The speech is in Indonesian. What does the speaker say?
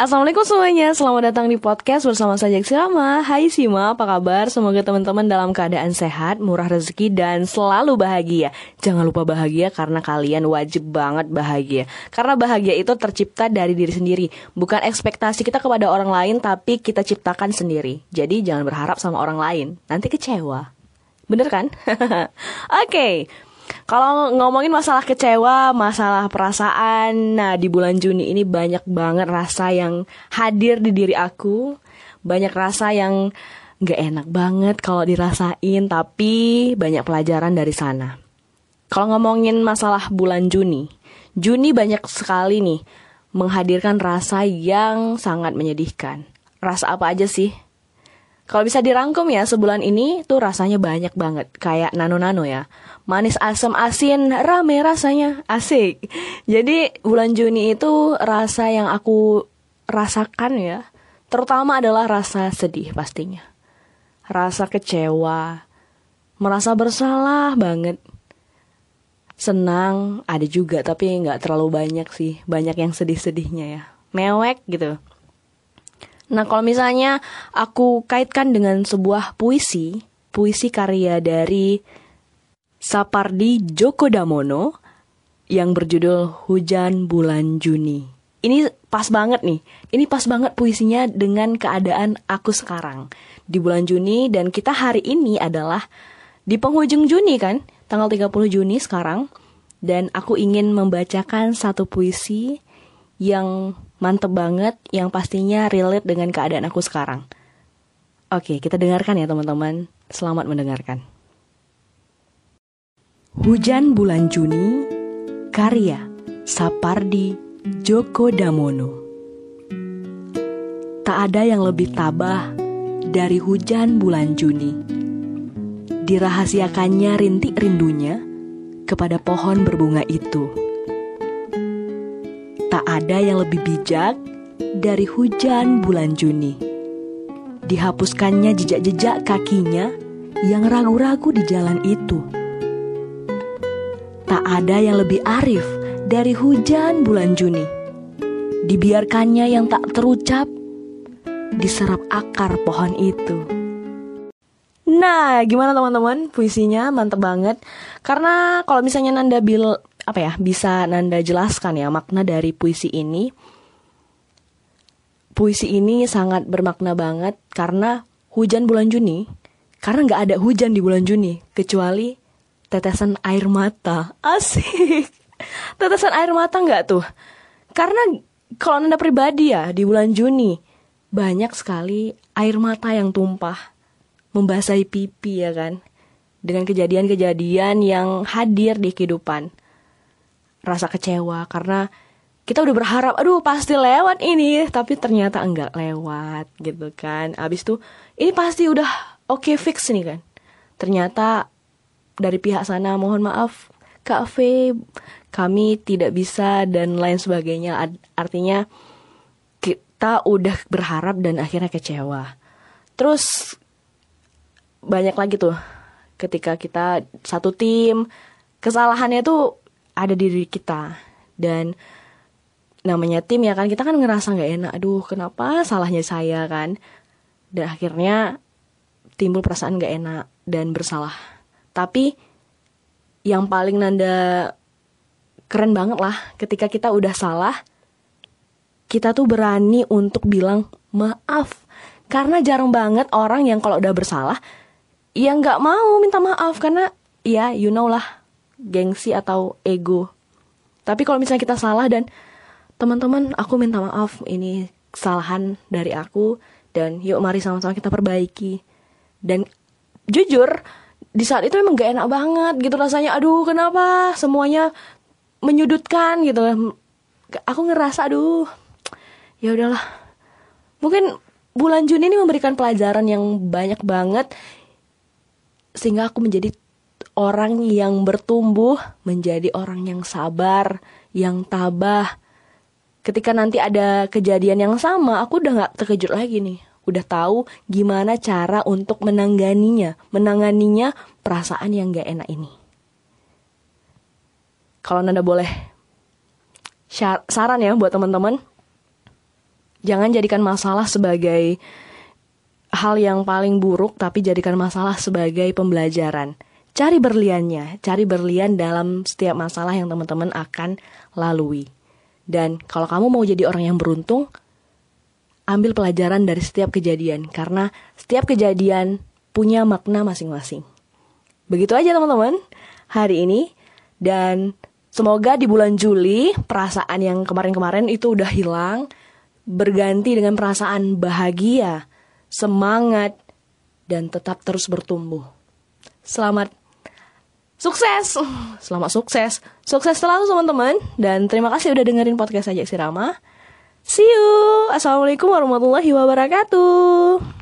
Assalamualaikum semuanya, selamat datang di podcast bersama saya Sirama. Hai Sima, apa kabar? Semoga teman-teman dalam keadaan sehat, murah rezeki, dan selalu bahagia. Jangan lupa bahagia karena kalian wajib banget bahagia. Karena bahagia itu tercipta dari diri sendiri Bukan ekspektasi kita kepada orang lain, tapi kita ciptakan sendiri. Jadi jangan berharap sama orang lain, nanti kecewa. Bener kan? Oke. okay. Kalau ngomongin masalah kecewa, masalah perasaan, nah di bulan Juni ini banyak banget rasa yang hadir di diri aku, banyak rasa yang gak enak banget kalau dirasain, tapi banyak pelajaran dari sana. Kalau ngomongin masalah bulan Juni, Juni banyak sekali nih menghadirkan rasa yang sangat menyedihkan. Rasa apa aja sih? Kalau bisa dirangkum ya sebulan ini tuh rasanya banyak banget kayak nano-nano ya. Manis asam asin rame rasanya asik. Jadi bulan Juni itu rasa yang aku rasakan ya. Terutama adalah rasa sedih pastinya. Rasa kecewa, merasa bersalah banget. Senang ada juga tapi nggak terlalu banyak sih. Banyak yang sedih-sedihnya ya. Mewek gitu. Nah, kalau misalnya aku kaitkan dengan sebuah puisi, puisi karya dari Sapardi Djoko Damono yang berjudul Hujan Bulan Juni. Ini pas banget nih. Ini pas banget puisinya dengan keadaan aku sekarang di bulan Juni dan kita hari ini adalah di penghujung Juni kan, tanggal 30 Juni sekarang. Dan aku ingin membacakan satu puisi yang mantep banget, yang pastinya relate dengan keadaan aku sekarang. Oke, kita dengarkan ya teman-teman. Selamat mendengarkan. Hujan Bulan Juni, karya Sapardi Djoko Damono. Tak ada yang lebih tabah dari hujan bulan Juni. Dirahasiakannya rintik rindunya kepada pohon berbunga itu ada yang lebih bijak dari hujan bulan Juni. Dihapuskannya jejak-jejak kakinya yang ragu-ragu di jalan itu. Tak ada yang lebih arif dari hujan bulan Juni. Dibiarkannya yang tak terucap diserap akar pohon itu. Nah, gimana teman-teman? Puisinya mantep banget. Karena kalau misalnya Nanda bil apa ya bisa Nanda jelaskan ya makna dari puisi ini. Puisi ini sangat bermakna banget karena hujan bulan Juni, karena nggak ada hujan di bulan Juni kecuali tetesan air mata. Asik. Tetesan air mata nggak tuh? Karena kalau Nanda pribadi ya di bulan Juni banyak sekali air mata yang tumpah membasahi pipi ya kan dengan kejadian-kejadian yang hadir di kehidupan rasa kecewa karena kita udah berharap aduh pasti lewat ini tapi ternyata enggak lewat gitu kan. Abis tuh ini pasti udah oke okay, fix nih kan. Ternyata dari pihak sana mohon maaf Kak V kami tidak bisa dan lain sebagainya. Artinya kita udah berharap dan akhirnya kecewa. Terus banyak lagi tuh ketika kita satu tim kesalahannya tuh ada di diri kita. Dan namanya tim ya kan kita kan ngerasa nggak enak. Aduh kenapa salahnya saya kan? Dan akhirnya timbul perasaan nggak enak dan bersalah. Tapi yang paling nanda keren banget lah ketika kita udah salah kita tuh berani untuk bilang maaf. Karena jarang banget orang yang kalau udah bersalah ya nggak mau minta maaf. Karena ya you know lah gengsi atau ego. Tapi kalau misalnya kita salah dan teman-teman aku minta maaf ini kesalahan dari aku dan yuk mari sama-sama kita perbaiki. Dan jujur di saat itu emang gak enak banget gitu rasanya. Aduh kenapa semuanya menyudutkan gitu. Aku ngerasa aduh ya udahlah. Mungkin bulan Juni ini memberikan pelajaran yang banyak banget sehingga aku menjadi orang yang bertumbuh menjadi orang yang sabar, yang tabah. Ketika nanti ada kejadian yang sama, aku udah gak terkejut lagi nih. Udah tahu gimana cara untuk menanganinya, menanganinya perasaan yang gak enak ini. Kalau Nanda boleh saran ya buat teman-teman. Jangan jadikan masalah sebagai hal yang paling buruk, tapi jadikan masalah sebagai pembelajaran. Cari berliannya, cari berlian dalam setiap masalah yang teman-teman akan lalui. Dan kalau kamu mau jadi orang yang beruntung, ambil pelajaran dari setiap kejadian, karena setiap kejadian punya makna masing-masing. Begitu aja teman-teman hari ini, dan semoga di bulan Juli perasaan yang kemarin-kemarin itu udah hilang, berganti dengan perasaan bahagia, semangat, dan tetap terus bertumbuh. Selamat sukses, selamat sukses, sukses selalu teman-teman, dan terima kasih udah dengerin podcast Ajak Sirama. See you, assalamualaikum warahmatullahi wabarakatuh.